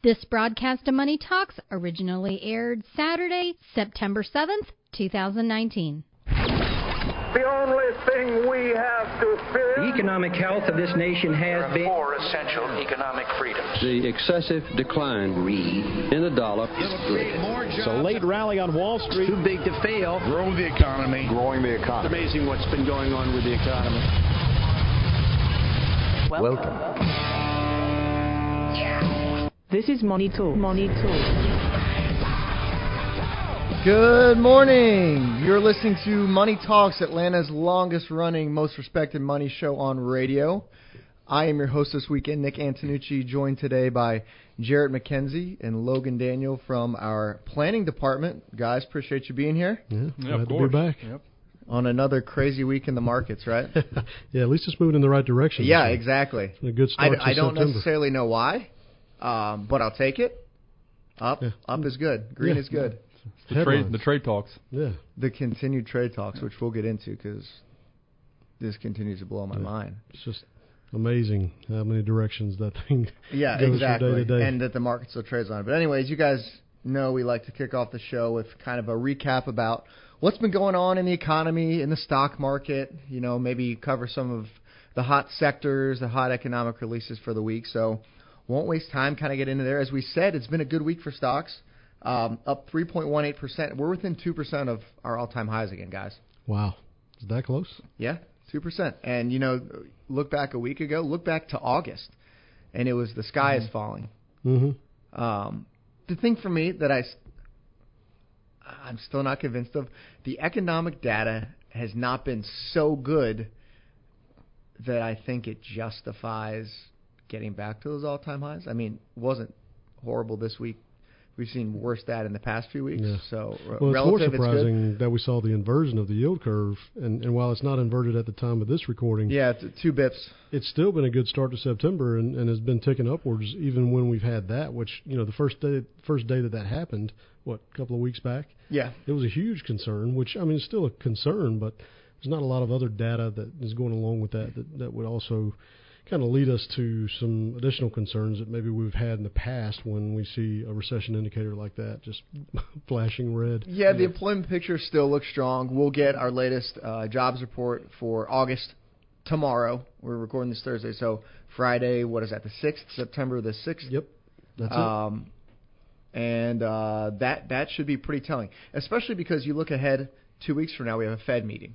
This broadcast of Money Talks originally aired Saturday, September 7th, 2019. The only thing we have to fear. The economic health of this nation has been. Four essential economic freedoms. The excessive decline in the dollar. It's a late rally on Wall Street. Too big to fail. Grow the economy. Growing the economy. It's amazing what's been going on with the economy. Welcome. Welcome. This is Money Talk. Money Talk. Good morning. You're listening to Money Talks, Atlanta's longest running, most respected money show on radio. I am your host this weekend, Nick Antonucci, joined today by Jarrett McKenzie and Logan Daniel from our planning department. Guys, appreciate you being here. Yeah, yeah glad to be back. Yep. On another crazy week in the markets, right? yeah, at least it's moving in the right direction. Yeah, exactly. A good start. I, I don't September. necessarily know why, um, but I'll take it. Up, yeah. up is good. Green yeah. is good. The trade, the trade talks. Yeah. The continued trade talks, which we'll get into because this continues to blow my yeah. mind. It's just amazing how many directions that thing yeah, goes exactly. from day to day. And that the market still trades on it. But anyways, you guys know we like to kick off the show with kind of a recap about what's been going on in the economy, in the stock market. You know, maybe cover some of the hot sectors, the hot economic releases for the week. So won't waste time. Kind of get into there. As we said, it's been a good week for stocks. Um, up 3.18%. We're within 2% of our all-time highs again, guys. Wow. Is that close? Yeah, 2%. And, you know, look back a week ago, look back to August, and it was the sky mm-hmm. is falling. Mm-hmm. Um, the thing for me that I, I'm still not convinced of, the economic data has not been so good that I think it justifies getting back to those all-time highs. I mean, wasn't horrible this week We've seen worse that in the past few weeks. Yeah. So uh, well, it's more surprising it's that we saw the inversion of the yield curve, and, and while it's not inverted at the time of this recording, yeah, it's two bips. It's still been a good start to September, and, and has been ticking upwards even when we've had that. Which you know, the first day first day that that happened, what a couple of weeks back, yeah, it was a huge concern. Which I mean, it's still a concern, but there's not a lot of other data that is going along with that that, that would also kind of lead us to some additional concerns that maybe we've had in the past when we see a recession indicator like that just flashing red. Yeah, the employment picture still looks strong. We'll get our latest uh, jobs report for August tomorrow. We're recording this Thursday, so Friday, what is that, the 6th, September the 6th? Yep, that's um, it. And uh, that, that should be pretty telling, especially because you look ahead two weeks from now, we have a Fed meeting.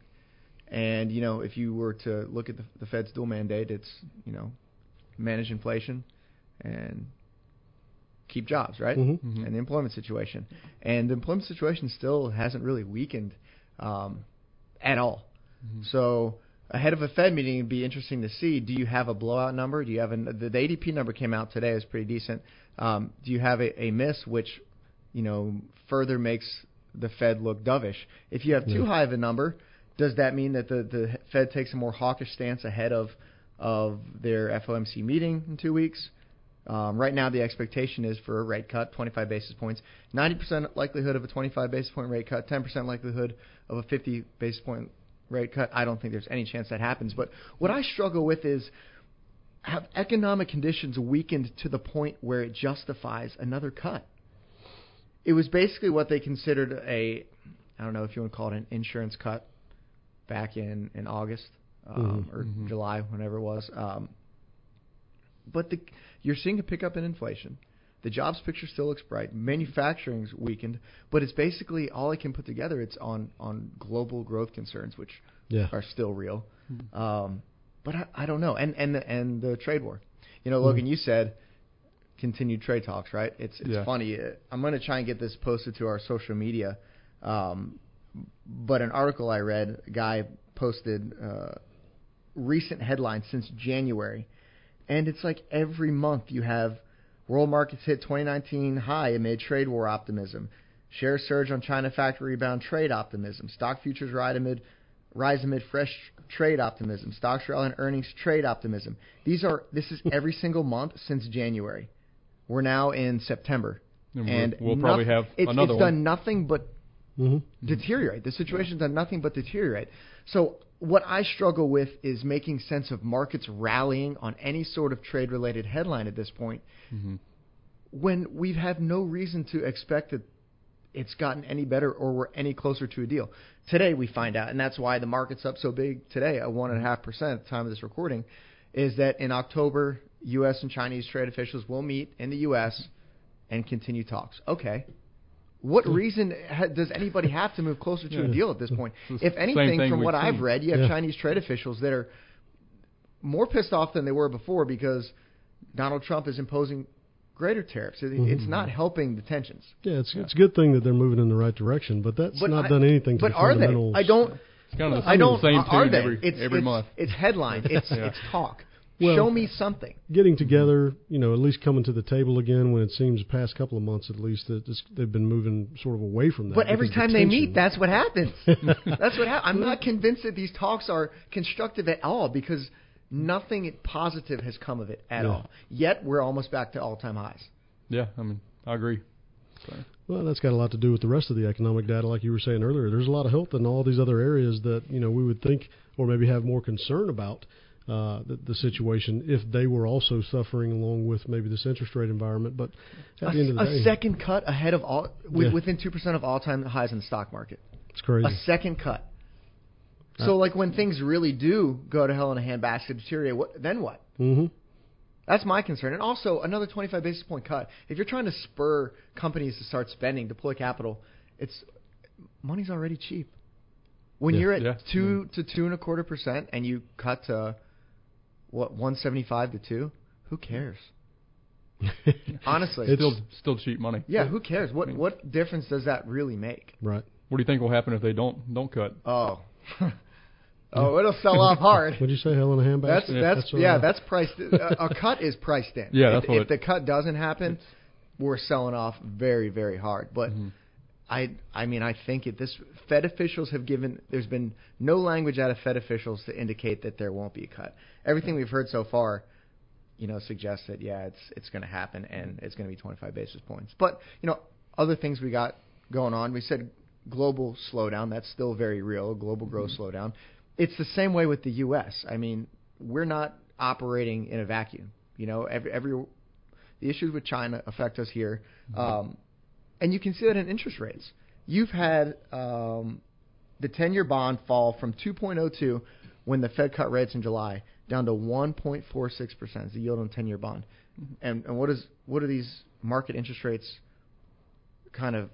And you know, if you were to look at the, the Fed's dual mandate, it's you know, manage inflation and keep jobs, right? Mm-hmm. Mm-hmm. And the employment situation. And the employment situation still hasn't really weakened um, at all. Mm-hmm. So ahead of a Fed meeting, it'd be interesting to see. Do you have a blowout number? Do you have an, the, the ADP number came out today is pretty decent. Um, do you have a, a miss, which you know further makes the Fed look dovish? If you have too yeah. high of a number, does that mean that the, the Fed takes a more hawkish stance ahead of of their FOMC meeting in two weeks? Um, right now, the expectation is for a rate cut, 25 basis points, 90% likelihood of a 25 basis point rate cut, 10% likelihood of a 50 basis point rate cut. I don't think there's any chance that happens. But what I struggle with is have economic conditions weakened to the point where it justifies another cut? It was basically what they considered a, I don't know if you want to call it an insurance cut back in in August um, mm-hmm. or mm-hmm. July, whenever it was. Um, but the, you're seeing a pickup in inflation. The jobs picture still looks bright. Manufacturing's weakened, but it's basically all I can put together. It's on on global growth concerns, which yeah. are still real. Mm-hmm. Um, but I, I don't know. And and the, and the trade war. You know, Logan, Mhm. you said continued trade talks, right? It's it's Yeah. funny. Uh, I'm going to try and get this posted to our social media. Um, but an article I read, a guy posted uh, recent headlines since January, and it's like every month you have world markets hit 2019 high amid trade war optimism. Shares surge on China factory rebound trade optimism. Stock futures ride amid rise amid fresh trade optimism. Stocks rally on earnings trade optimism. These are this is every single month since January. We're now in September, and, and we'll, we'll probably have it's, another it's one. done nothing but mm-hmm. deteriorate. The situation's done nothing but deteriorate. So what I struggle with is making sense of markets rallying on any sort of trade related headline at this point mm-hmm. when we have no reason to expect that it's gotten any better or we're any closer to a deal. Today we find out, and that's why the market's up so big today, at one and a half percent at the time of this recording, is that in October, U.S. and Chinese trade officials will meet in the U.S. and continue talks. Okay. What hmm. reason ha- does anybody have to move closer to Yeah. a deal at this hmm. point? Hmm. If anything, from what I've seen. read, you have Yeah. Chinese trade officials that are more pissed off than they were before because Donald Trump is imposing greater tariffs. It- Mhm. It's not helping the tensions. Yeah, it's it's a good thing that they're moving in the right direction, but that's But not I- done anything to But the are they? I don't. It's kind of the I don't. same are tune they? every it's, every it's, month. It's headline. It's Yeah. it's talk. Well- Show me something. getting together, you know, at least coming to the table again when it seems the past couple of months at least that this, they've been moving sort of away from that. But every because the time they meet, that's what happens. that's what happens. I'm not convinced that these talks are constructive at all because nothing positive has come of it at Yeah. all. Yet we're almost back to all-time highs. yeah, I mean, I agree. So, Well, that's got a lot to do with the rest of the economic data, like you were saying earlier. There's a lot of health in all these other areas that you know we would think or maybe have more concern about uh, the, the situation if they were also suffering along with maybe this interest rate environment. But at A, the end of the a day, second cut ahead of all, wi- Yeah. within two percent of all-time highs in the stock market. it's crazy. A second cut. So, like when things really do go to hell in a handbasket, deteriorate, what then? What? hmm That's my concern. And also, another 25 basis point cut. If you're trying to spur companies to start spending, deploy capital, it's money's already cheap. When Yeah. you're at Yeah. two to two and a quarter percent, and you cut to what 175 to two, who cares? Honestly, It's- still still cheap money. yeah, who cares? What I mean- what difference does that really make? right. What do you think will happen if they don't don't cut? Oh, oh, it'll sell off hard. What'd you say, Helen Handbasket? That's that's what yeah, that's priced. A, a cut is priced in. Yeah, if, that's what if it- the cut doesn't happen, we're selling off very very hard. But Mm-hmm. I I mean I think it, this Fed officials have given. There's been no language out of Fed officials to indicate that there won't be a cut. Everything we've heard so far, you know, suggests that yeah, it's it's going to happen and it's going to be 25 basis points. But you know, other things we got going on. We said global slowdown. That's still very real. Global growth slowdown. It's the same way with the U.S. I mean, we're not operating in a vacuum. You know, every every the issues with China affect us here, um, and you can see that in interest rates. You've had um, the 10-year bond fall from 2.02 when the Fed cut rates in July down to 1.46 percent. Is the yield on 10-year bond, and and what is what are these market interest rates kind of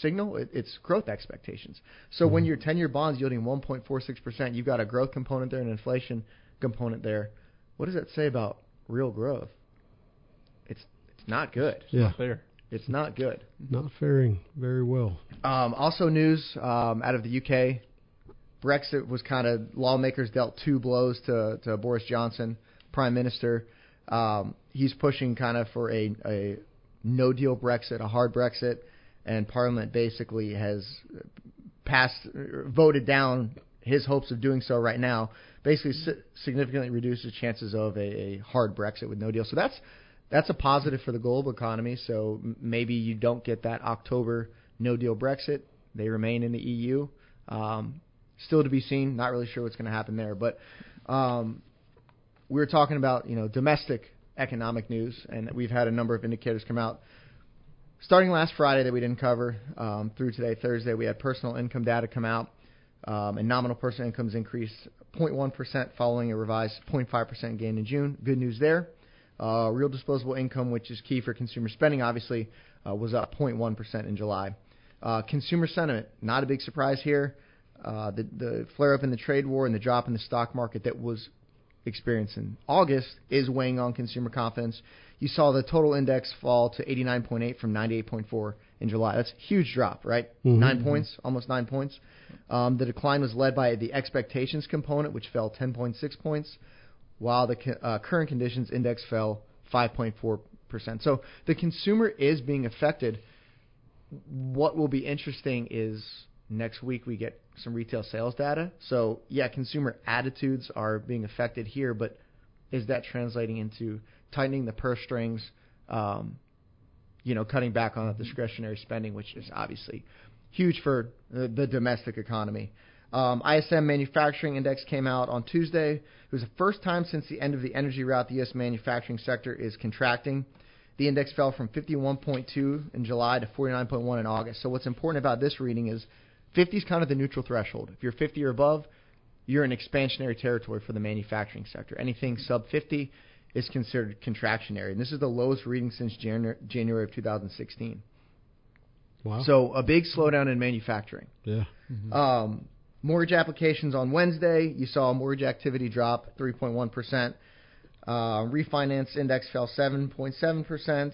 signal? It, it's growth expectations. So when your 10-year bond's yielding 1.46 percent, you've got a growth component there, an inflation component there. What does that say about real growth? It's it's not good. Yeah, Not there. It's not good. not faring very well. Um, also, news um, out of the UK. Brexit was kind of lawmakers dealt two blows to, to Boris Johnson, Prime Minister. Um, he's pushing kind of for a, a no deal Brexit, a hard Brexit, and Parliament basically has passed, voted down his hopes of doing so right now. Basically, si- significantly reduces chances of a, a hard Brexit with no deal. So that's that's a positive for the global economy. So maybe you don't get that October no deal Brexit. They remain in the EU. Um, still to be seen. Not really sure what's going to happen there. But um, we were talking about you know domestic economic news, and we've had a number of indicators come out. Starting last Friday that we didn't cover um, through today, Thursday, we had personal income data come out, um, and nominal personal incomes increased 0.1% following a revised 0.5% gain in June. Good news there. Uh, real disposable income, which is key for consumer spending, obviously, uh, was up 0.1% in July. Uh, consumer sentiment, not a big surprise here. Uh, the, the flare up in the trade war and the drop in the stock market that was experienced in August is weighing on consumer confidence. You saw the total index fall to 89.8 from 98.4 in July. That's a huge drop, right? Mhm. Nine points, almost nine points. Um, the decline was led by the expectations component, which fell 10.6 points, while the uh, current conditions index fell 5.4%. So the consumer is being affected. what will be interesting is next week we get some retail sales data. So yeah, consumer attitudes are being affected here, but is that translating into tightening the purse strings? Um, you know, cutting back on discretionary spending, which is obviously huge for the, the domestic economy. Um, ISM Manufacturing Index came out on Tuesday. It was the first time since the end of the energy rout the U.S. manufacturing sector is contracting. The index fell from 51.2 in July to 49.1 in August. So what's important about this reading is 50 is kind of the neutral threshold. If you're 50 or above, you're in expansionary territory for the manufacturing sector. Anything sub 50 is considered contractionary, and this is the lowest reading since January, January of 2016. Wow. So a big slowdown in manufacturing. Yeah. Mm-hmm. Um, mortgage applications on Wednesday, you saw mortgage activity drop 3.1 percent. Uh, refinance index fell 7.7 percent.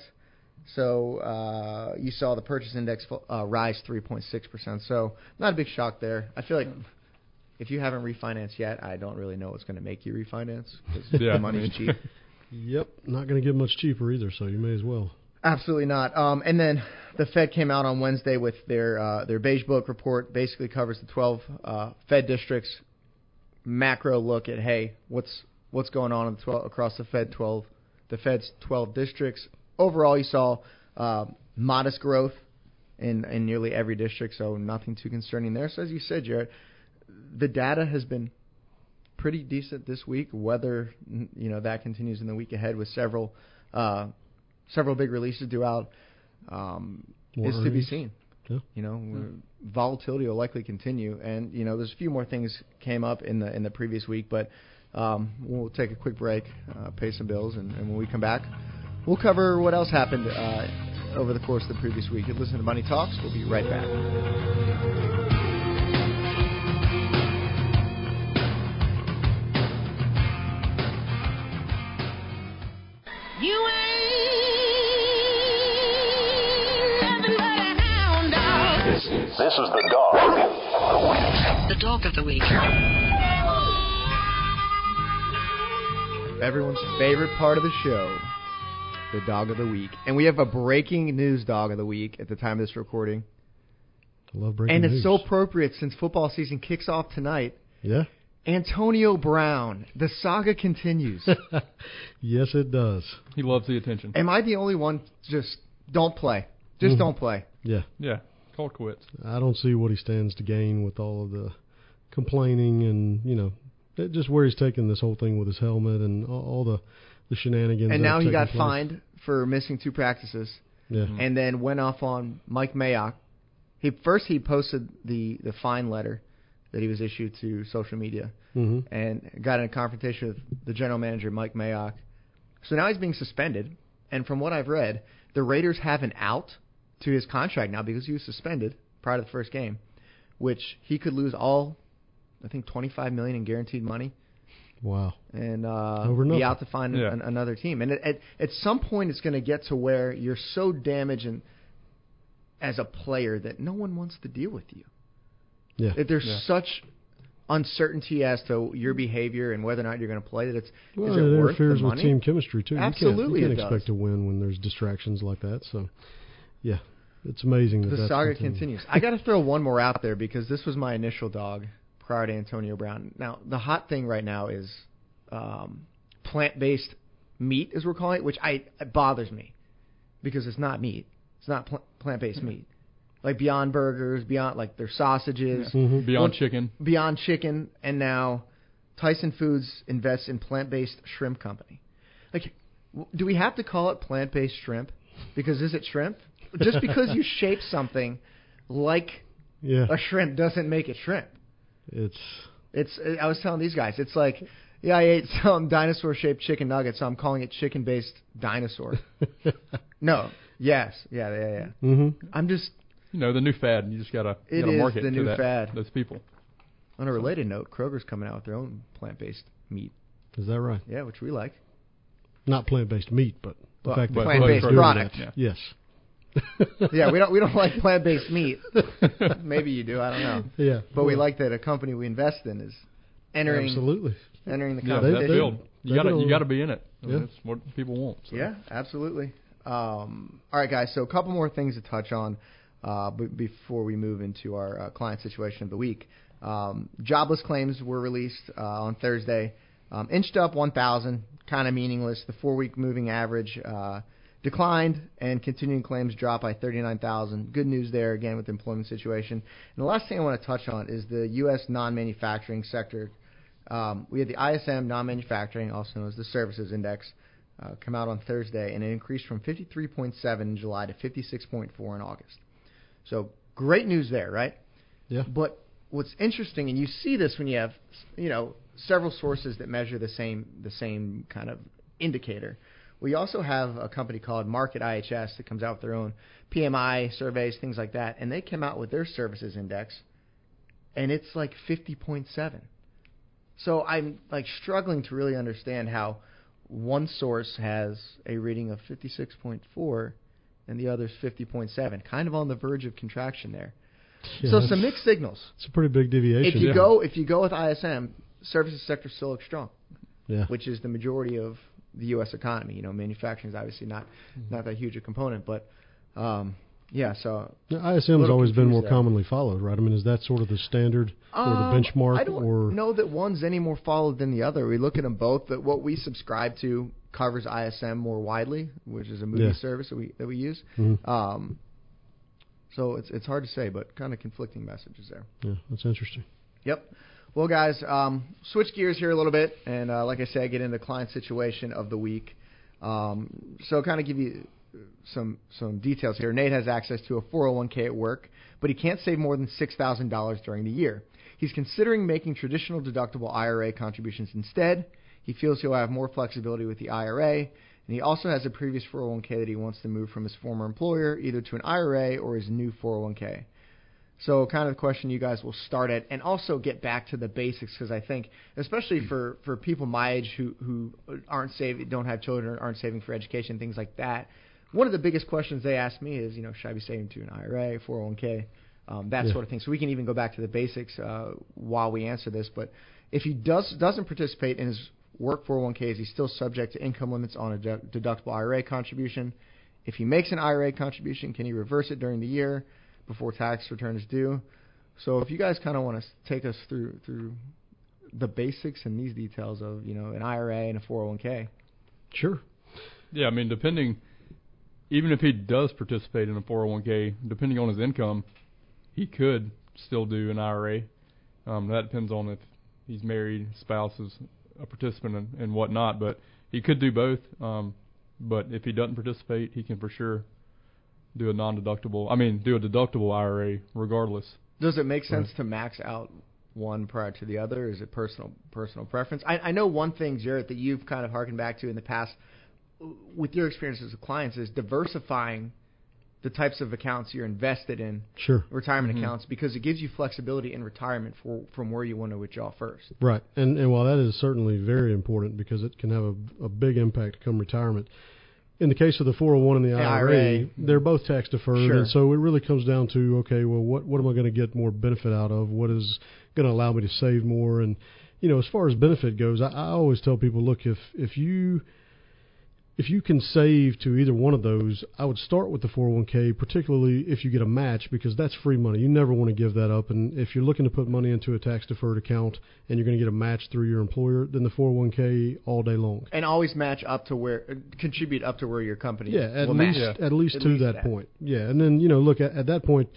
So uh, you saw the purchase index uh, rise 3.6 percent. So not a big shock there. I feel like if you haven't refinanced yet, I don't really know what's going to make you refinance because yeah, the money's cheap. Yep, not going to get much cheaper either. So you may as well. Absolutely not. Um, and then the Fed came out on Wednesday with their uh, their beige book report. Basically covers the 12 uh, Fed districts. Macro look at hey, what's what's going on in the 12, across the Fed 12, the Fed's 12 districts. Overall, you saw uh, modest growth in in nearly every district, so nothing too concerning there. So as you said, Jared, the data has been pretty decent this week. Whether you know that continues in the week ahead with several uh, several big releases due out um, is earnings. to be seen. Yeah. You know, yeah. volatility will likely continue, and you know, there's a few more things came up in the in the previous week, but um, we'll take a quick break, uh, pay some bills, and, and, when we come back, we'll cover what else happened uh, over the course of the previous week. You listen to Money Talks. We'll be right back. This, this is the dog of the week. The dog of the week. Everyone's favorite part of the show, the dog of the week. And we have a breaking news dog of the week at the time of this recording. I love breaking And it's so appropriate since football season kicks off tonight. Yeah. Antonio Brown. The saga continues. yes, it does. He loves the attention. Am I the only one? Just don't play. Just Mhm. don't play. Yeah. Yeah. Call quits. I don't see what he stands to gain with all of the complaining and you know it- just where he's taking this whole thing with his helmet and all, all the the shenanigans. And now he got place. fined for missing two practices. Yeah. And then went off on Mike Mayock. He first he posted the the fine letter that he was issued to social media hmm and got in a confrontation with the general manager Mike Mayock. So now he's being suspended. And from what I've read, the Raiders have an out to his contract now because he was suspended prior to the first game, which he could lose all, I think, 25 million in guaranteed money Wow. and uh, Over be nothing. out to find Yeah. an, another team. And at, at, at some point, it's going to get to where you're so damaged and as a player that no one wants to deal with you. Yeah. That there's Yeah. such uncertainty as to your behavior and whether or not you're going to play that it's Well, is it, it worth interferes the with money? team chemistry too. Absolutely you can't, you can't does. expect to win when there's distractions like that. So, yeah, it's amazing that the that's saga continuing. continues. I got to throw one more out there because this was my initial dog prior to Antonio Brown. Now, the hot thing right now is um, plant-based meat, as we're calling it, which I it bothers me because it's not meat. It's not pl- plant-based meat. Like Beyond Burgers, Beyond like their sausages, Mhm. Beyond Well, chicken. Beyond Chicken, and now Tyson Foods invests in plant-based shrimp company. Like, w- do we have to call it plant-based shrimp? Because is it shrimp? Just because you shape something like Yeah, a shrimp doesn't make it shrimp. it's It's. I was telling these guys, it's like, yeah, I ate some dinosaur-shaped chicken nuggets, so I'm calling it chicken-based dinosaur. no. Yes. Yeah. Yeah. Yeah. Mm-hmm. I'm just. You know, the new fad. You just gotta, you It gotta is market the to new that, fad. those people. On a related note, Kroger's coming out with their own plant-based meat. is that right? Yeah, which we like. Not plant-based meat, but the Well, fact that it's plant-based Kroger's product. Yeah. Yes. yeah, we don't we don't like plant based meat. Maybe you do, I don't know. Yeah. But we like that a company we invest in is entering Absolutely. entering the Yeah, that field. You gotta, you gotta be in it. I mean, Yeah. That's what people want. So. Yeah, absolutely. Um, all right, guys. So a couple more things to touch on. uh, b- before we move into our uh, client situation of the week. Um, jobless claims were released uh, on Thursday, um, inched up 1,000, kind of meaningless. The four-week moving average uh, declined, and continuing claims dropped by 39,000. Good news there again with the employment situation. And the last thing I want to touch on is the U.S. non-manufacturing sector. Um, we had the ISM non-manufacturing, also known as the services index, uh, come out on Thursday, and it increased from 53.7 in July to 56.4 in August. So great news there, right? Yeah. But what's interesting, and you see this when you have, you know, several sources that measure the same the same kind of indicator. We also have a company called Markit IHS that comes out with their own PMI surveys, things like that, and they came out with their services index, and it's like 50.7. So I'm like struggling to really understand how one source has a reading of 56.4 and the other's 50.7, kind of on the verge of contraction there. Yeah, so some mixed signals. It's a pretty big deviation. If you Yeah. go if you go with ISM, services sector still looks strong, Yeah. which is the majority of the U.S. economy. You know, manufacturing is obviously not Mm-hmm. not that huge a component, but um, yeah. So Now, ISM has always been more there. commonly followed, right? I mean, is that sort of the standard or the Um, benchmark? I don't or know that one's any more followed than the other. We look at them both. But what we subscribe to covers ISM more widely, which is a movie Yeah. service that we that we use. Mhm. Um, so it's it's hard to say, but kind of conflicting messages there. yeah, that's interesting. Yep. Well, guys, um, switch gears here a little bit, and uh, like I said, get into the client situation of the week. Um, so, kind of give you some some details here. Nate has access to a 401k at work, but he can't save more than six thousand dollars during the year. He's considering making traditional deductible IRA contributions instead. He feels he'll have more flexibility with the IRA, and he also has a previous 401k that he wants to move from his former employer either to an IRA or his new 401k. So, kind of the question you guys will start at, and also get back to the basics because I think, especially for for people my age who who aren't saving, don't have children, aren't saving for education, things like that. One of the biggest questions they ask me is, you know, should I be saving to an IRA, 401k, um, that Yeah. sort of thing. So we can even go back to the basics uh, while we answer this. But if he does doesn't participate in his work 401k, is he still subject to income limits on a de- deductible IRA contribution. If he makes an IRA contribution, can he reverse it during the year before tax return is due? So if you guys kind of want to take us through through the basics and these details of you know an IRA and a 401k. Sure. Yeah, I mean, depending, even if he does participate in a 401k, depending on his income, he could still do an IRA. Um, that depends on if he's married, spouse is a participant, and, and whatnot. But he could do both. Um, but if he doesn't participate, he can for sure do a non-deductible. I mean, do a deductible IRA regardless. Does it make sense to max out one prior to the other? Is it personal personal preference? I, I know one thing, Jarrett, that you've kind of harkened back to in the past with your experiences with clients is diversifying the types of accounts you're invested in, Sure. retirement Mhm. accounts, because it gives you flexibility in retirement for, from where you want to withdraw first. Right, and and while that is certainly very important because it can have a, a big impact come retirement. In the case of the 401 and the The IRA, IRA. Mm-hmm. they're both tax deferred, Sure. and so it really comes down to okay, well, what what am I going to get more benefit out of? What is going to allow me to save more? And you know, as far as benefit goes, I, I always tell people, look, if if you if you can save to either one of those, I would start with the 401k, particularly if you get a match, because that's free money. You never want to give that up. And if you're looking to put money into a tax deferred account and you're going to get a match through your employer, then the 401k all day long. And always match up to where, contribute up to where your company Yeah, at will least match. at least At to least that, that. point. Yeah, and then you know, look at, at that point,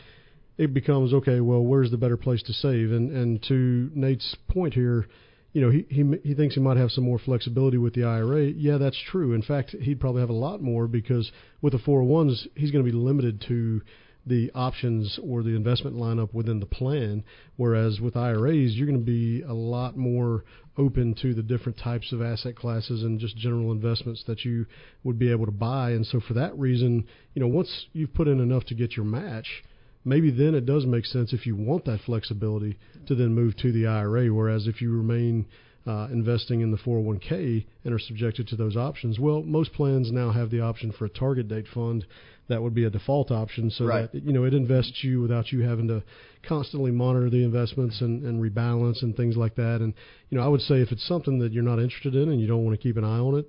it becomes okay. Well, where's the better place to save? And and to Nate's point here, you know, he he he thinks he might have some more flexibility with the IRA. Yeah, that's true. In fact, he'd probably have a lot more because with the 401s, he's going to be limited to the options or the investment lineup within the plan. Whereas with IRAs, you're going to be a lot more open to the different types of asset classes and just general investments that you would be able to buy. And so for that reason, you know, once you've put in enough to get your match, maybe then it does make sense if you want that flexibility to then move to the IRA. Whereas if you remain uh, investing in the 401k and are subjected to those options, well, most plans now have the option for a target date fund. That would be a default option, so Right. that you know it invests you without you having to constantly monitor the investments and, and rebalance and things like that. And you know, I would say if it's something that you're not interested in and you don't want to keep an eye on it,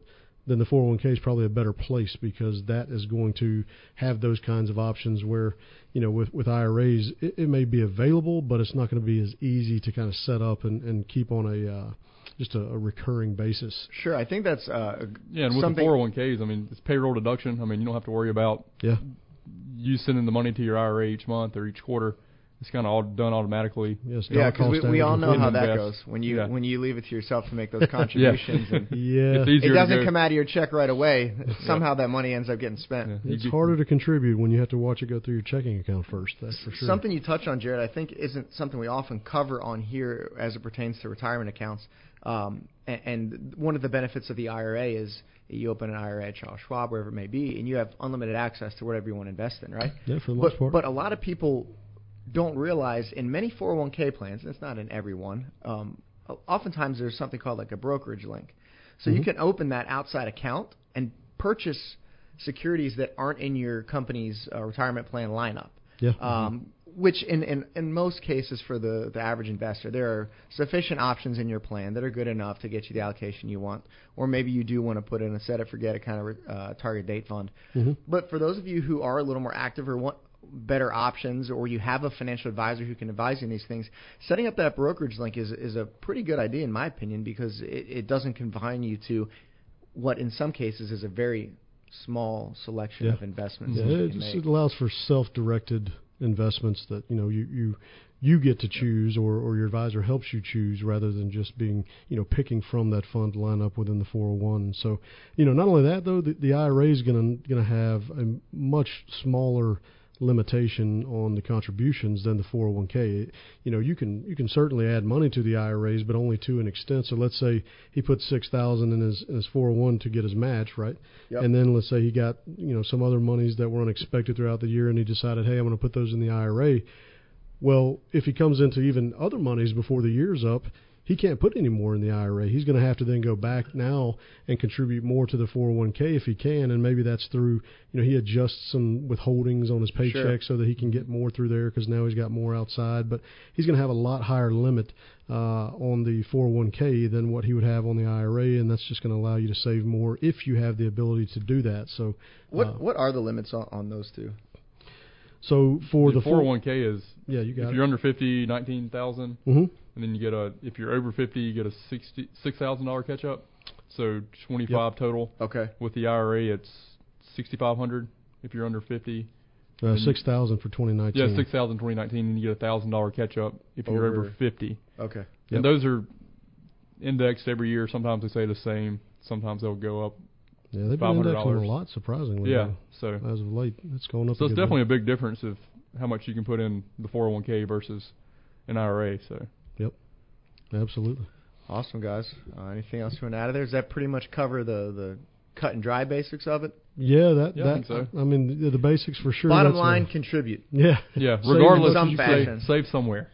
then the 401k is probably a better place because that is going to have those kinds of options where, you know, with, with IRAs, it, it may be available, but it's not going to be as easy to kind of set up and, and keep on a, uh, just a, a recurring basis. Sure, I think that's uh, yeah, and with something. the 401ks, I mean, it's payroll deduction. I mean, you don't have to worry about yeah you sending the money to your IRA each month or each quarter. It's kind of all done automatically. Yes, yeah, because we, we all know how that goes when you Yeah. when you leave it to yourself to make those contributions. yeah. and Yeah. It doesn't come out of your check right away. Somehow that money ends up getting spent. Yeah. It's get- harder to contribute when you have to watch it go through your checking account first. That's for sure. Something you touch on, Jared, I think isn't something we often cover on here as it pertains to retirement accounts. Um, and, and one of the benefits of the IRA is you open an IRA at Charles Schwab, wherever it may be, and you have unlimited access to whatever you want to invest in, right? Yeah, for the but, most part. But a lot of people don't realize in many 401k plans, and it's not in every one, um, oftentimes there's something called like a brokerage link. So you Mhm. can open that outside account and purchase securities that aren't in your company's uh, retirement plan lineup. Yeah. Um, which in, in, in most cases for the, the average investor, there are sufficient options in your plan that are good enough to get you the allocation you want. Or maybe you do want to put in a set it forget it kind of uh, target date fund. Mhm. But for those of you who are a little more active or want better options, or you have a financial advisor who can advise you in these things, setting up that brokerage link is is a pretty good idea in my opinion because it, it doesn't confine you to what in some cases is a very small selection Yeah. of investments Yeah, it just make. allows for self-directed investments that you know you you you get to choose or, or your advisor helps you choose rather than just being you know picking from that fund lineup within the 401 so you know not only that though the, the IRA is going to going to have a much smaller limitation on the contributions than the 401k. You know, you can you can certainly add money to the IRAs, but only to an extent. So let's say he put six thousand in his in his 401 to get his match, right? Yep. And then let's say he got you know some other monies that were unexpected throughout the year, and he decided, hey, I'm going to put those in the IRA. Well, if he comes into even other monies before the year's up, he can't put any more in the IRA. He's going to have to then go back now and contribute more to the 401k if he can, and maybe that's through you know he adjusts some withholdings on his paycheck Sure. so that he can get more through there because now he's got more outside. But he's going to have a lot higher limit uh, on the 401k than what he would have on the IRA, and that's just going to allow you to save more if you have the ability to do that. So What uh, what are the limits on, on those two? So for the the 401k is yeah you got if it. you're under 50, 19,000, hmm and then you get a if you're over 50, you get a 60 six thousand dollar catch up. So 25 total. Okay. With the IRA, it's 6,500 if you're under 50. uh, six thousand for 2019. Yeah, 6,000 2019, and you get a thousand dollar catch up if you're over, Over- 50. Okay. Yep. And those are indexed every year. Sometimes they say the same. Sometimes they'll go up. Yeah, they've been indexing $500. a lot, surprisingly. Yeah. So as of late, it's going up. so a it's definitely bit. a big difference of how much you can put in the 401k versus an IRA. So Yep. absolutely. Awesome, guys. Uh, anything else you want to add to there? Does that pretty much cover the, the cut and dry basics of it? Yeah, that Yeah, I think so. I mean the, the basics for sure. Bottom that's a- line, contribute. yeah, yeah, regardless, some you fashion. save, save somewhere.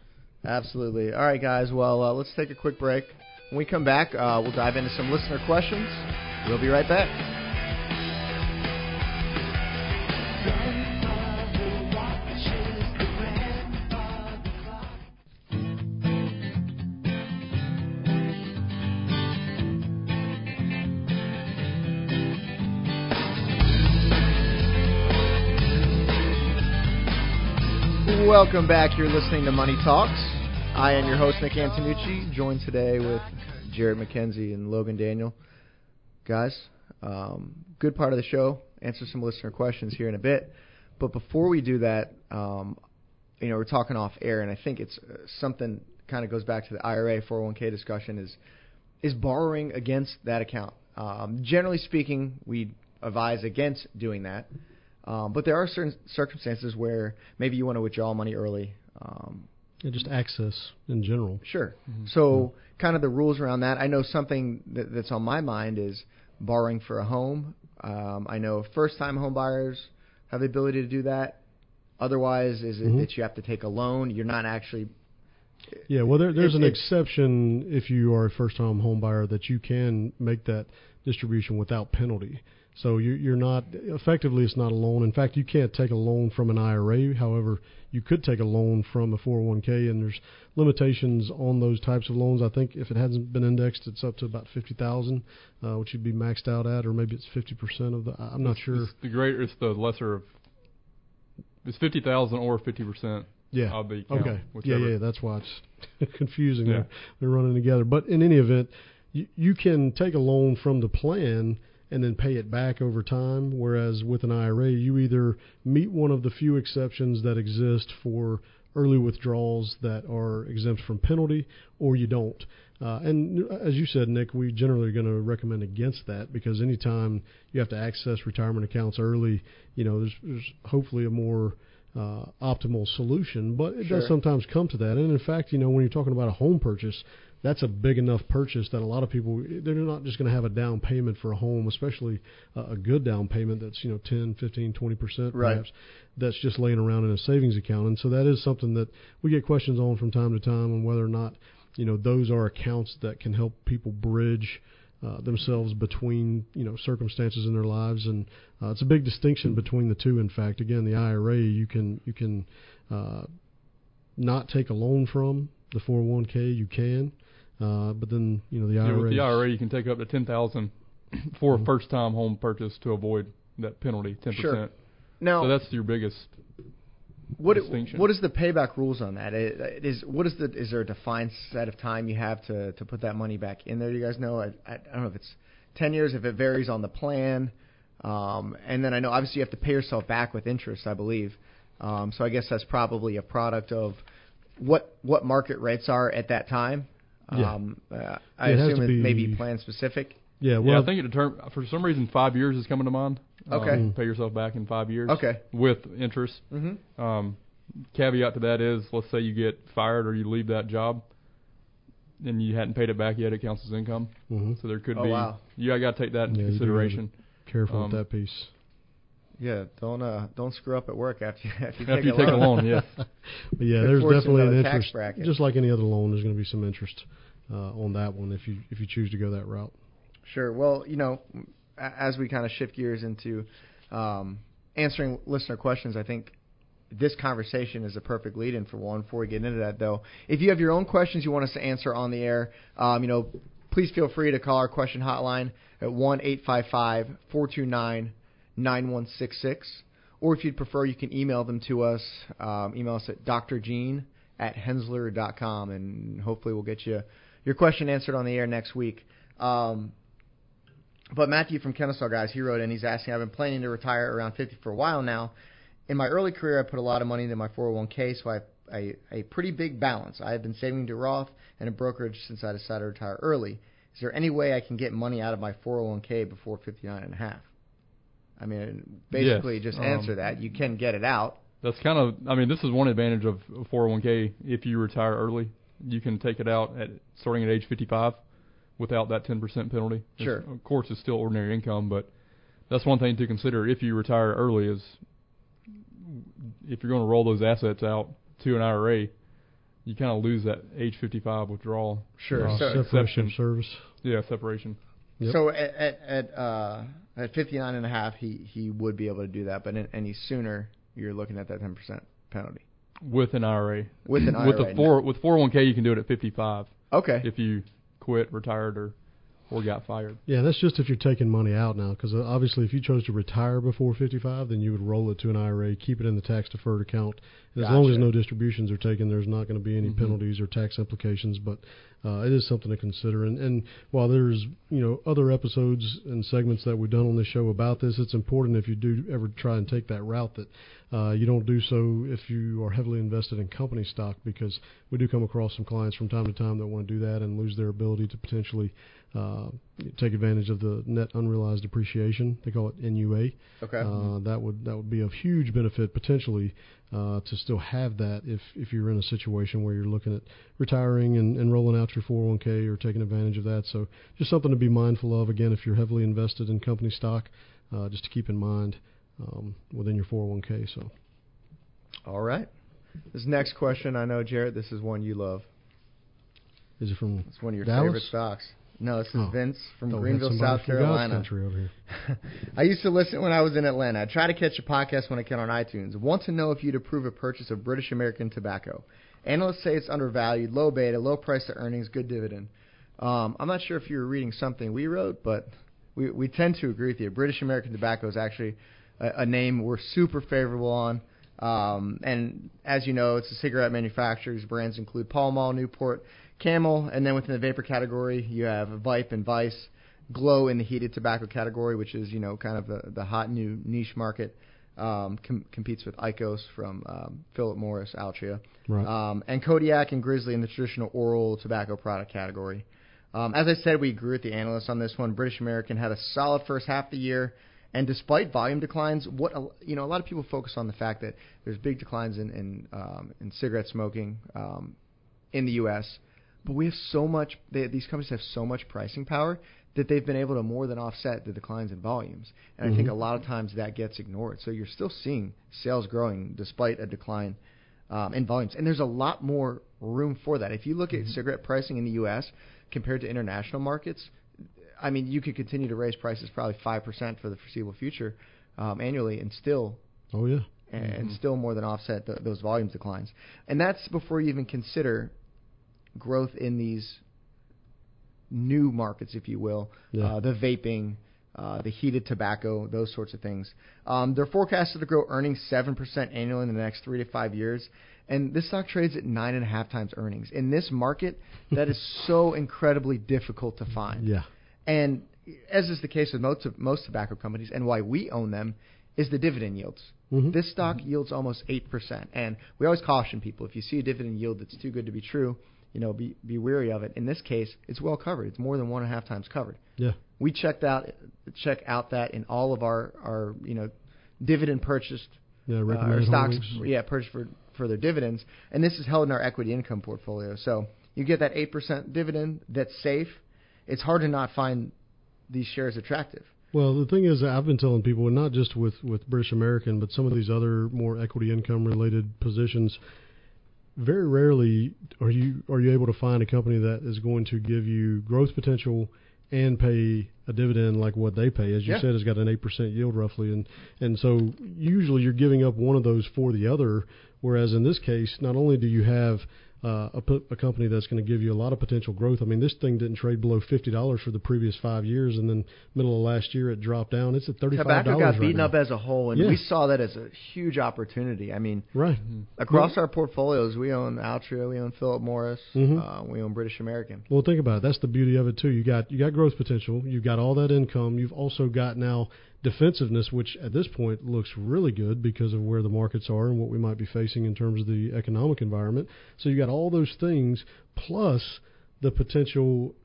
Absolutely. All right, guys. Well, uh, let's take a quick break. When we come back, uh, we'll dive into some listener questions. We'll be right back. Welcome back. You're listening to Money Talks. I am your host, Nick Antonucci, joined today with Jared McKenzie and Logan Daniel. Guys, um, good part of the show. Answer some listener questions here in a bit. But before we do that, um, you know, we're talking off air, and I think it's uh, something kind of goes back to the IRA 401k discussion is is borrowing against that account. Um, generally speaking, we advise against doing that. Um, but there are certain circumstances where maybe you want to withdraw money early. Um, Yeah, just access in general. Sure. So, kind of the rules around that. I know something that, that's on my mind is borrowing for a home. Um, I know first-time home buyers have the ability to do that. Otherwise, is it Mhm. that you have to take a loan? You're not actually. Yeah, well, there, there's It- an exception if you are a first-time home buyer that you can make that distribution without penalty. So you, you're not effectively it's not a loan. In fact, you can't take a loan from an IRA. However, you could take a loan from a 401k, and there's limitations on those types of loans. I think if it hasn't been indexed, it's up to about fifty thousand, uh, which you'd be maxed out at, or maybe it's fifty percent of the. I'm not It's- sure. It's the greater, it's the lesser of. It's fifty thousand or fifty percent. Yeah. Of the account, okay. Yeah, yeah. That's why it's confusing. Yeah. They're, they're running together. But in any event, you, you can take a loan from the plan and then pay it back over time. Whereas with an IRA, you either meet one of the few exceptions that exist for early withdrawals that are exempt from penalty, or you don't. Uh, and as you said, Nick, we generally are going to recommend against that because anytime you have to access retirement accounts early, you know, there's, there's hopefully a more uh, optimal solution, but it Sure. does sometimes come to that. And in fact, you know, when you're talking about a home purchase, that's a big enough purchase that a lot of people they're not just going to have a down payment for a home, especially a, good down payment that's you know 10, 15, 20 percent Right. perhaps. That's just laying around in a savings account, and so that is something that we get questions on from time to time on whether or not you know those are accounts that can help people bridge uh, themselves between you know circumstances in their lives, and uh, it's a big distinction between the two. In fact, again, the IRA you can you can uh, not take a loan from the 401k, you can, uh, but then you know the Yeah, IRA. with the IRA, you can take up to ten thousand for Mm-hmm. a first-time home purchase to avoid that penalty, ten Sure. percent. Now- so that's your biggest. What distinction. what is the payback rules on that? It- it Is what is the is there a defined set of time you have to to put that money back in there? Do you guys know? I, I, I don't know if it's ten years, if it varies on the plan, um, and then I know obviously you have to pay yourself back with interest, I believe. Um, so I guess that's probably a product of what what market rates are at that time. Yeah. Um, uh, I it assume to it may be be- plan specific. Yeah, yeah, well, I think it determ- for some reason five years is coming to mind. Okay. Um, pay yourself back in five years. Okay. With interest. Mhm. Um, caveat to that is, let's say you get fired or you leave that job, and you hadn't paid it back yet, it counts as income. Mhm. So there could Oh, be. wow. You got to take that into Yeah, you do gotta be consideration. Careful Um, with that piece. Yeah, don't uh, don't screw up at work after you, after you After take you a take a loan. Yeah. But yeah, there's definitely an interest. bracket. Just like any other loan, there's going to be some interest uh, on that one if you if you choose to go that route. Sure. Well, you know, as we kind of shift gears into um, answering listener questions, I think this conversation is a perfect lead-in for one. Before we get into that, though, if you have your own questions you want us to answer on the air, um, you know, please feel free to call our question hotline at one eight five five four two nine nine one six six, or if you'd prefer, you can email them to us. Um, email us at drgene at henssler.com, and hopefully we'll get you your question answered on the air next week. Um, but Matthew from Kennesaw Guys, he wrote in, he's asking, I've been planning to retire around 50 for a while now. In my early career, I put a lot of money into my 401k, so I have a, a pretty big balance. I have been saving to Roth and a brokerage since I decided to retire early. Is there any way I can get money out of my 401k before 59 and a half? I mean, basically, Yes, just um, answer that. You can get it out. That's kind of. I mean, this is one advantage of 401k. If you retire early, you can take it out at starting at age 55 without that 10% penalty. It's- Sure. Of course, it's still ordinary income, but that's one thing to consider if you retire early is if you're going to roll those assets out to an IRA, you kind of lose that age 55 withdrawal. Sure. uh, So- Separation service. Yeah, separation. Yep. So at at at, uh, at 59 and a half, he he would be able to do that, but in, any sooner, you're looking at that 10% penalty. With an IRA. With an IRA. With a four with 401k, you can do it at 55. Okay. If you quit, retired, or or got fired. Yeah, that's just if you're taking money out now, because obviously, if you chose to retire before 55, then you would roll it to an IRA, keep it in the tax deferred account. And as long as no distributions are taken, there's not going to be any Mhm. penalties or tax implications. But uh, it is something to consider. And, and while there's you know other episodes and segments that we've done on this show about this, it's important if you do ever try and take that route that uh, you don't do so if you are heavily invested in company stock, because we do come across some clients from time to time that want to do that and lose their ability to potentially uh, take advantage of the net unrealized depreciation. They call it NUA. Okay. Uh, that would that would be of huge benefit potentially uh, to still have that if if you're in a situation where you're looking at retiring and, and rolling out your 401k or taking advantage of that. So just something to be mindful of. Again, if you're heavily invested in company stock, uh, just to keep in mind um, within your 401k. So. All right. This next question, I know, Jared, this is one you love. Is it from It's one of your Dallas? favorite stocks. No, this is Oh. Vince from Greenville, South Carolina. over here. I used to listen when I was in Atlanta. I try to catch a podcast when I can on iTunes. Want to know if you'd approve a purchase of British American tobacco. Analysts say it's undervalued, low beta, low price to earnings, good dividend. Um, I'm not sure if you were reading something we wrote, but we, we tend to agree with you. British American Tobacco is actually a, a name we're super favorable on. Um, and as you know, it's a cigarette manufacturer's brands include Pall Mall, Newport, Camel, and then within the vapor category, you have Vype and Vice. Glow in the heated tobacco category, which is you know kind of the, the hot new niche market, um, com- competes with IQOS from um, Philip Morris, Altria, Right. um, and Kodiak and Grizzly in the traditional oral tobacco product category. Um, as I said, we agree with the analysts on this one. British American had a solid first half of the year, and despite volume declines, what a- you know, a lot of people focus on the fact that there's big declines in in, um, in cigarette smoking um, in the U.S. But we have so much; they, these companies have so much pricing power that they've been able to more than offset the declines in volumes. And I think Mhm. a lot of times that gets ignored. So you're still seeing sales growing despite a decline um, in volumes. And there's a lot more room for that. If you look at cigarette pricing in the U.S. compared to international markets, I mean, you could continue to raise prices probably five percent for the foreseeable future um, annually, and still Oh yeah. and still more than offset th those volumes declines. And that's before you even consider growth in these new markets, if you will, Yeah. uh, the vaping, uh, the heated tobacco, those sorts of things. Um, they're forecasted to grow earnings seven percent annually in the next three to five years. And this stock trades at nine and a half times earnings. In this market, that is so incredibly difficult to find. Yeah. And as is the case with most most tobacco companies, and why we own them, is the dividend yields. Mhm. This stock yields almost eight percent, and we always caution people: if you see a dividend yield that's too good to be true, you know, be be wary of it. In this case, it's well covered. It's more than one and a half times covered. Yeah. We checked out check out that in all of our our you know dividend purchased Yeah. uh, or stocks, holdings. yeah, purchased for for their dividends, and this is held in our equity income portfolio. So you get that eight percent dividend that's safe. It's hard to not find these shares attractive. Well, the thing is, I've been telling people, and not just with with British American, but some of these other more equity income related positions. Very rarely are you are you able to find a company that is going to give you growth potential and pay a dividend like what they pay. As you Yeah. said, it's got an eight percent yield roughly, and and so usually you're giving up one of those for the other. Whereas in this case, not only do you have uh, a, p- a company that's going to give you a lot of potential growth. I mean, this thing didn't trade below fifty dollars for the previous five years, and then middle of last year it dropped down. It's at thirty-five dollars Tobacco got right beaten now. up as a whole, and Yeah. we saw that as a huge opportunity. I mean, right across our portfolios, we own Altria, we own Philip Morris, Mhm. uh, we own British American. Well, think about it. That's the beauty of it too. You got you got growth potential. You've got all that income. You've also got now defensiveness, which at this point looks really good because of where the markets are and what we might be facing in terms of the economic environment. So you got all those things plus the potential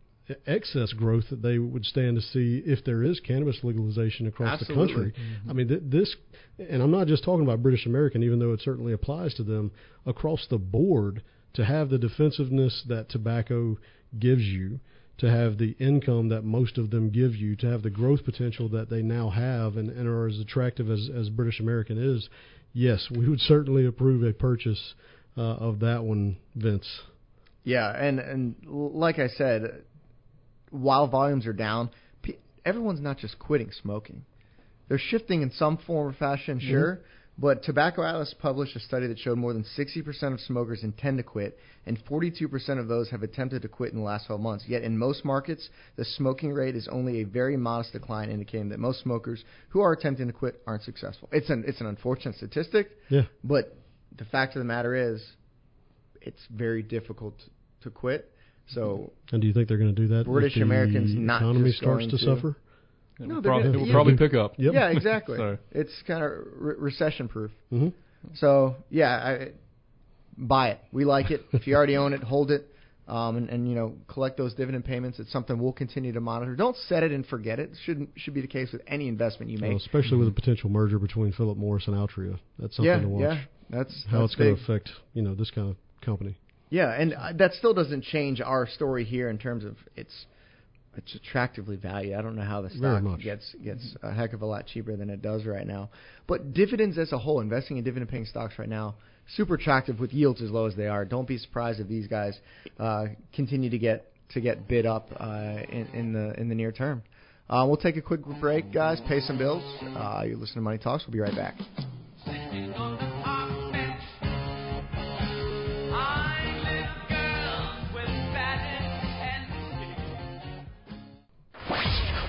excess growth that they would stand to see if there is cannabis legalization across Absolutely. the country. Mm-hmm. I mean, th- this, and I'm not just talking about British American, even though it certainly applies to them across the board. To have the defensiveness that tobacco gives you, to have the income that most of them give you, to have the growth potential that they now have and, and are as attractive as, as British American is, yes, we would certainly approve a purchase uh, of that one, Vince. Yeah, and and like I said, while volumes are down, everyone's not just quitting smoking. They're shifting in some form or fashion, Mhm. sure. But Tobacco Atlas published a study that showed more than 60% of smokers intend to quit, and 42% of those have attempted to quit in the last 12 months. Yet in most markets, the smoking rate is only a very modest decline, indicating that most smokers who are attempting to quit aren't successful. It's an it's an unfortunate statistic, Yeah. but the fact of the matter is, it's very difficult to quit. So And do you think they're going to do that? British Americans not economy starts to, to- suffer. It No, will they're probably, gonna- it will yeah. probably pick up. Yep. yeah, exactly. So- It's kind of re- recession proof. hmm So yeah, I, buy it. We like it. if you already own it, hold it, um, and, and you know collect those dividend payments. It's something we'll continue to monitor. Don't set it and forget it. Shouldn't should be the case with any investment you Well, make. especially with a potential merger between Philip Morris and Altria. That's something yeah, to watch. yeah, that's How that's it's going to affect you know this kind of company. Yeah, and uh, that still doesn't change our story here in terms of it's it's attractively valued. I don't know how the stock gets gets a heck of a lot cheaper than it does right now. But dividends as a whole, investing in dividend paying stocks right now, super attractive with yields as low as they are. Don't be surprised if these guys uh, continue to get to get bid up uh, in, in the in the near term. Uh, we'll take a quick break, guys. Pay some bills. Uh, you listen to Money Talks. We'll be right back.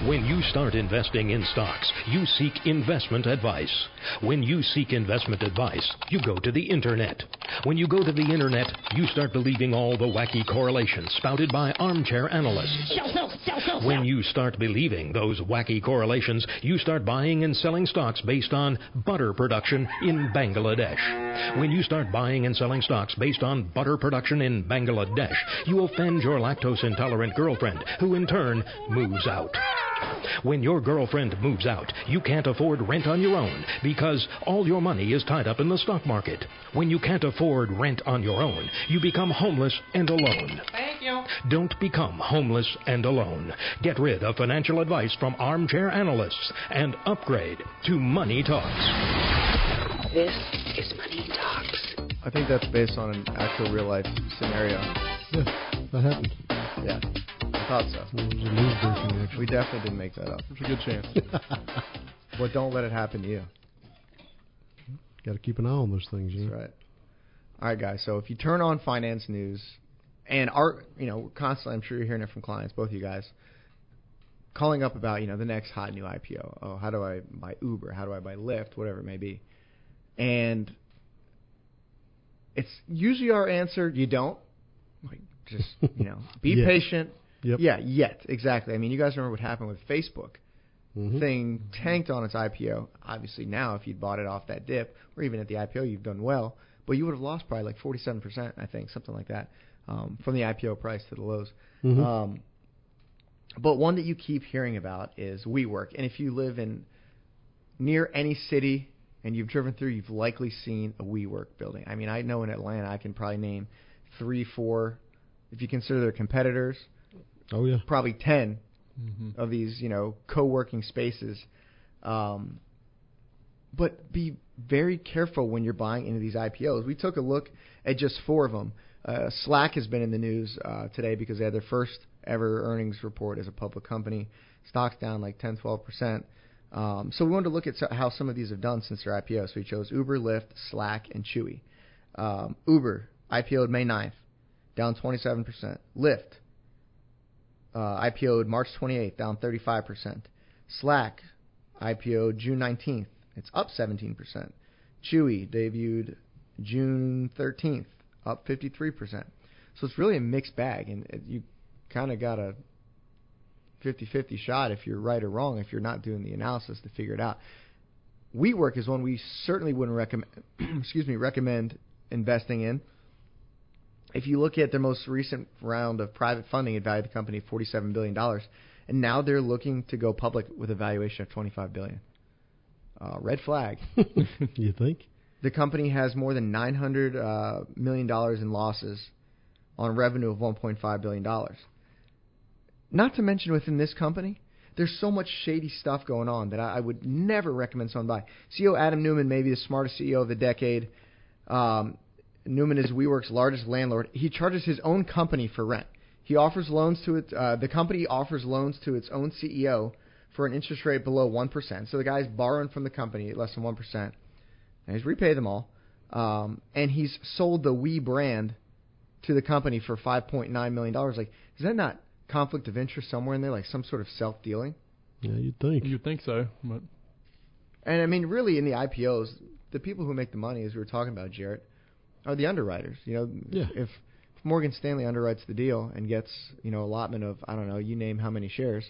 When you start investing in stocks, you seek investment advice. When you seek investment advice, you go to the internet. When you go to the internet, you start believing all the wacky correlations spouted by armchair analysts. When you start believing those wacky correlations, you start buying and selling stocks based on butter production in Bangladesh. When you start buying and selling stocks based on butter production in Bangladesh, you offend your lactose intolerant girlfriend, who in turn moves out. When your girlfriend moves out, you can't afford rent on your own because all your money is tied up in the stock market. When you can't afford rent on your own, you become homeless and alone. Thank you. Don't become homeless and alone. Get rid of financial advice from armchair analysts and upgrade to Money Talks. This is Money Talks. I think that's based on an actual real life scenario. Yeah, that happened. Yeah, I thought so. It was a news briefing, actually. Oh. We definitely didn't make that up. There's a good chance. but don't let it happen to you. Got to keep an eye on those things. You That's know? right. All right, guys. So if you turn on finance news, and our, you know, constantly, I'm sure you're hearing it from clients, both of you guys, calling up about, you know, the next hot new IPO. Oh, how do I buy Uber? How do I buy Lyft? Whatever it may be. And it's usually our answer, you don't. Like, just, you know, be Yet. patient. Yep. Yeah, yet exactly. I mean, you guys remember what happened with Facebook? Mhm. Thing tanked on its IPO. Obviously, now if you'd bought it off that dip, or even at the IPO, you've done well. But you would have lost probably like 47%, I think, something like that, um, from the IPO price to the lows. Mhm. Um, but one that you keep hearing about is WeWork. And if you live in near any city and you've driven through, you've likely seen a WeWork building. I mean, I know in Atlanta, I can probably name three, four, if you consider their competitors, Oh yeah. probably 10 Mhm. of these, you know, co-working spaces. Um, but be very careful when you're buying into these IPOs. We took a look at just four of them. Uh, Slack has been in the news uh, today because they had their first ever earnings report as a public company. Stocks down like 10, 12 percent. Um, so we wanted to look at how some of these have done since their IPO. So we chose Uber, Lyft, Slack, and Chewy. Um, Uber IPO'd May 9th, down 27 percent. Lyft uh, IPO'd March 28th, down 35%. Slack IPO'd June 19th, it's up 17%. Chewy debuted June 13th, up 53%. So it's really a mixed bag, and you kind of got a 50-50 shot if you're right or wrong if you're not doing the analysis to figure it out. WeWork is one we certainly wouldn't recommend. excuse me, recommend investing in. If you look at their most recent round of private funding, it valued the company at $47 billion, and now they're looking to go public with a valuation of 25 billion. Uh, red flag. you think? The company has more than 900 uh, million dollars in losses on revenue of $1.5 billion. Not to mention within this company, there's so much shady stuff going on that I, I would never recommend someone buy. CEO Adam Neumann may be the smartest CEO of the decade. Um, Neumann is WeWork's largest landlord. He charges his own company for rent. He offers loans to it. Uh, the company offers loans to its own CEO for an interest rate below one percent. So the guy's borrowing from the company at less than one percent, and he's repaid them all. Um, and he's sold the We brand to the company for five point nine million dollars. Like, is that not conflict of interest somewhere in there? Like some sort of self dealing? Yeah, you'd think. You'd think so, but And I mean, really, in the IPOs, the people who make the money, as we were talking about, Jarrett, are the underwriters. You know, Yeah. if, if Morgan Stanley underwrites the deal and gets you know allotment of I don't know, you name how many shares,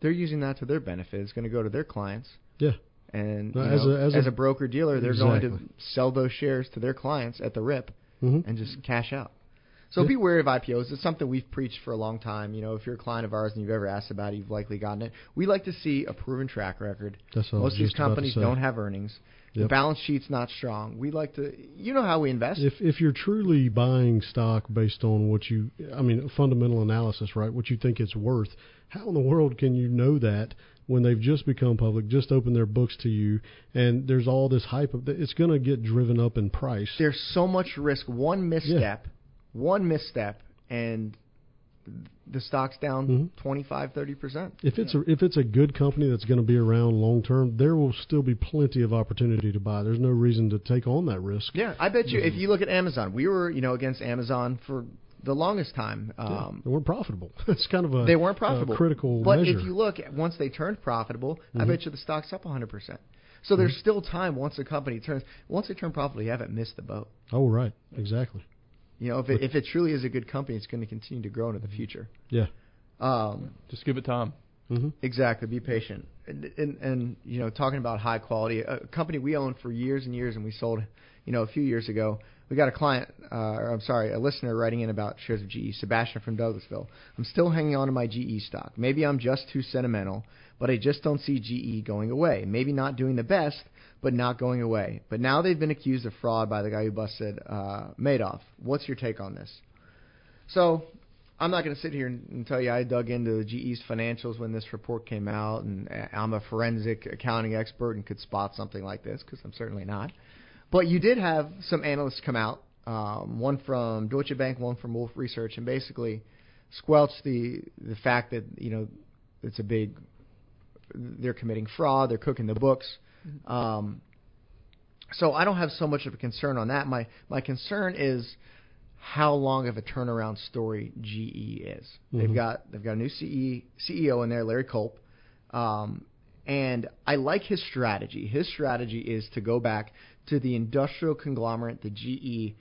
they're using that to their benefit. It's going to go to their clients. Yeah. And No, as know, a- as a- broker dealer, they're going to sell those shares to their clients at the rip Mhm. and just cash out. So Yeah. be wary of IPOs. It's something we've preached for a long time. You know, if you're a client of ours and you've ever asked about it, you've likely gotten it. We like to see a proven track record. That's what Most of these just about to companies don't have earnings. The balance sheet's not strong. We like to, you know how we invest. If if you're truly buying stock based on what you, I mean, fundamental analysis, right? What you think it's worth. How in the world can you know that when they've just become public, just opened their books to you, and there's all this hype of it's going to get driven up in price? There's so much risk. One misstep, one misstep, and the stock's down Mm-hmm. 25, 30 percent. If it's a if it's a good company that's going to be around long term, there will still be plenty of opportunity to buy. There's no reason to take on that risk. Yeah, I bet you Mm-hmm. if you look at Amazon, we were you know against Amazon for the longest time. Yeah, Um, they weren't profitable. it's kind of a they weren't a profitable. critical but measure. if you look at once they turned profitable, I Mhm. bet you the stock's up 100 percent. So Mm-hmm. there's still time once the company turns. Once they turn profitable, you haven't missed the boat. oh right, exactly. You know, if it, if it truly is a good company, it's going to continue to grow into the future. Yeah. Um, Just give it time. Mm-hmm. Exactly. Be patient. And, and, and you know, talking about high quality, a company we owned for years and years, and we sold, you know, a few years ago. We got a client, uh, or I'm sorry, a listener writing in about shares of GE. Sebastian from Douglasville. I'm still hanging on to my GE stock. Maybe I'm just too sentimental, but I just don't see GE going away. Maybe not doing the best, but not going away. But now they've been accused of fraud by the guy who busted uh, Madoff. What's your take on this? So I'm not going to sit here and, tell you I dug into the GE's financials when this report came out, and uh, I'm a forensic accounting expert and could spot something like this because I'm certainly not. But you did have some analysts come out, um, one from Deutsche Bank, one from Wolfe Research, and basically squelch the the fact that you know it's a big they're committing fraud, they're cooking the books. Um, so I don't have so much of a concern on that. My my concern is how long of a turnaround story GE is. They've Mhm. got they've got a new CE, CEO in there, Larry Culp, um, and I like his strategy. His strategy is to go back to the industrial conglomerate that GE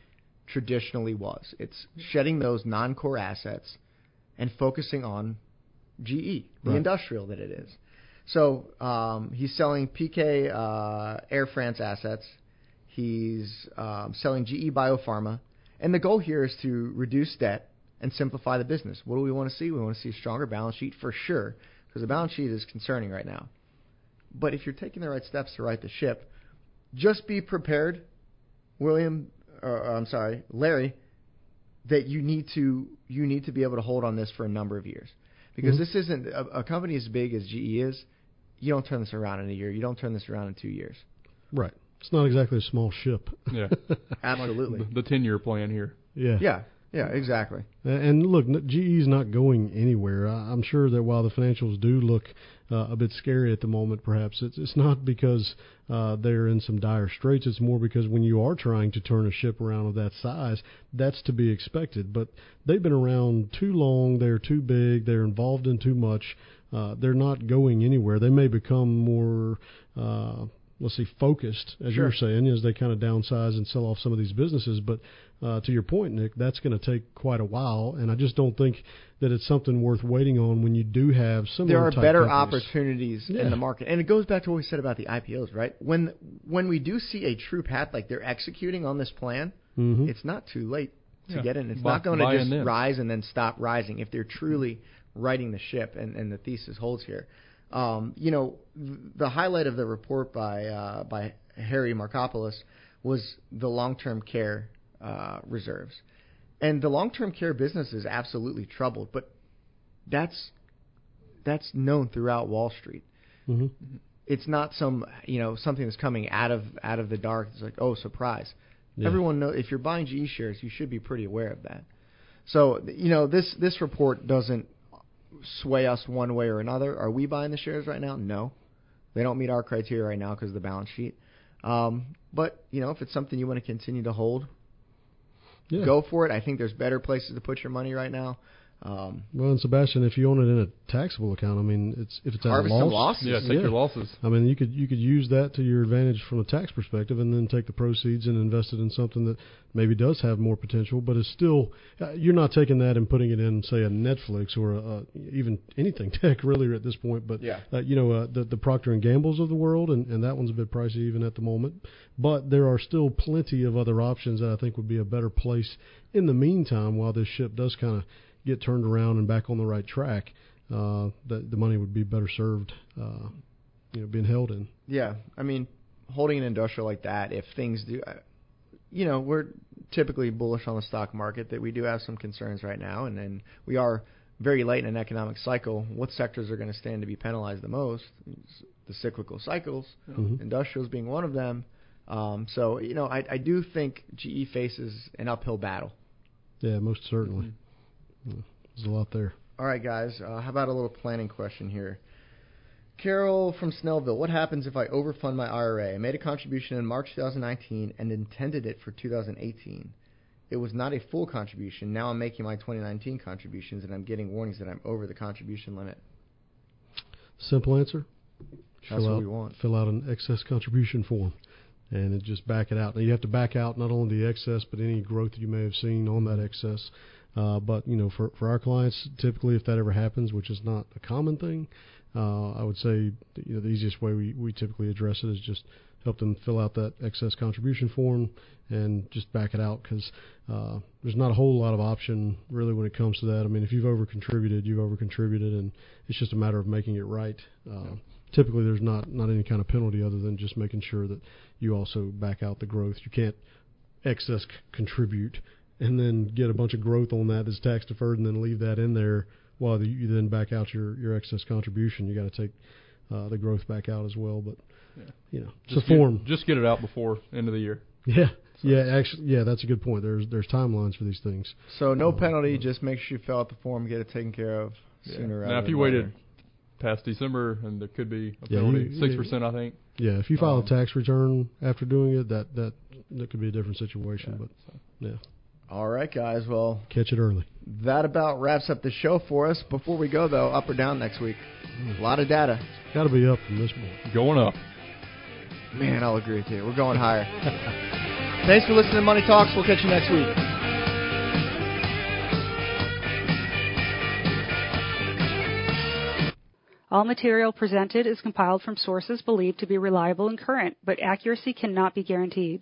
traditionally was. It's shedding those non-core assets and focusing on GE, the Right. industrial that it is. So um, he's selling PK uh, AirFinance assets. He's um, selling GE Biopharma, and the goal here is to reduce debt and simplify the business. What do we want to see? We want to see a stronger balance sheet for sure, because the balance sheet is concerning right now. But if you're taking the right steps to right the ship, just be prepared, William. Or, I'm sorry, Larry, that you need to you need to be able to hold on this for a number of years, because Mhm. this isn't a, a company as big as GE is. You don't turn this around in a year. You don't turn this around in two years. Right. It's not exactly a small ship. Yeah. Absolutely. The ten year plan here. Yeah. Yeah. Yeah. Exactly. And look, n- GE's not going anywhere. I- I'm sure that while the financials do look uh, a bit scary at the moment, perhaps it's, it's not because uh, they're in some dire straits. It's more because when you are trying to turn a ship around of that size, that's to be expected. But they've been around too long. They're too big. They're involved in too much. Uh, they're not going anywhere. They may become more. Uh, let's see, focused, as Sure. you're saying, as they kind of downsize and sell off some of these businesses. But uh, to your point, Nick, that's going to take quite a while, and I just don't think that it's something worth waiting on when you do have similar. there are type better companies. opportunities Yeah. in the market, and it goes back to what we said about the IPOs, right? When when we do see a true path, like they're executing on this plan, Mhm. it's not too late to Yeah. get in. It's Buy- not going to just then. rise and then stop rising if they're truly righting the ship, and, and the thesis holds here. Um, you know, the highlight of the report by uh, by Harry Markopolos was the long-term care uh, reserves, and the long-term care business is absolutely troubled, but that's that's known throughout Wall Street. Mhm. It's not some you know something that's coming out of out of the dark. It's like oh surprise. Yeah. Everyone know if you're buying GE shares, you should be pretty aware of that. So you know this this report doesn't sway us one way or another. Are we buying the shares right now? No, they don't meet our criteria right now because of the balance sheet. Um, but you know if it's something you want to continue to hold, Yeah. go for it. I think there's better places to put your money right now. Um, Well, and Sebastian, if you own it in a taxable account, I mean, it's if it's at a Harvest loss, some losses. Yeah, take your losses. I mean, you could you could use that to your advantage from a tax perspective, and then take the proceeds and invest it in something that maybe does have more potential, but is still uh, you're not taking that and putting it in, say, a Netflix or a, a, even anything tech really at this point. But Yeah. uh, you know, uh, the the Procter and Gamble's of the world, and, and that one's a bit pricey even at the moment. But there are still plenty of other options that I think would be a better place in the meantime while this ship does kind of get turned around and back on the right track. Uh, that the money would be better served, uh, you know, being held in. Yeah, I mean, holding an industrial like that, if things do, uh, you know, we're typically bullish on the stock market. That we do have some concerns right now, and then we are very late in an economic cycle. What sectors are going to stand to be penalized the most? The cyclical cycles, Mhm. industrials being one of them. Um, so you know, I, I do think GE faces an uphill battle. Yeah, most certainly. Yeah. There's a lot there. All right, guys. Uh, how about a little planning question here? Carol from Snellville. What happens if I overfund my IRA? I made a contribution in March 2019 and intended it for 2018. It was not a full contribution. Now I'm making my 2019 contributions and I'm getting warnings that I'm over the contribution limit. Simple answer. That's fill what out, we want. Fill out an excess contribution form, and just back it out. Now you have to back out not only the excess, but any growth that you may have seen on that excess. Uh, but you know, for for our clients, typically, if that ever happens, which is not a common thing, uh, I would say you know the easiest way we we typically address it is just help them fill out that excess contribution form and just back it out because uh, there's not a whole lot of option really when it comes to that. I mean, if you've over contributed, you've over contributed, and it's just a matter of making it right. Uh, yeah. Typically, there's not not any kind of penalty other than just making sure that you also back out the growth. You can't excess c- contribute and then get a bunch of growth on that that's tax deferred and then leave that in there while the, you then back out your your excess contribution. You got to take uh, the growth back out as well, but yeah. you know, just it's a form. Get, just get it out before end of the year. Yeah, so. yeah, actually, yeah, that's a good point. There's there's timelines for these things. So no uh, penalty. Just make sure you fill out the form, get it taken care of yeah. sooner. Now, if you later. waited past December, and there could be a penalty, six yeah, percent, I think. Yeah, if you file um, a tax return after doing it, that that that could be a different situation. Yeah, but so. yeah. All right, guys. Well, catch it early. That about wraps up the show for us. Before we go, though, up or down next week? Mm. A lot of data. Got to be up from this point. Going up. Man, I'll agree with you. We're going higher. Thanks for listening to Money Talks. We'll catch you next week. All material presented is compiled from sources believed to be reliable and current, but accuracy cannot be guaranteed.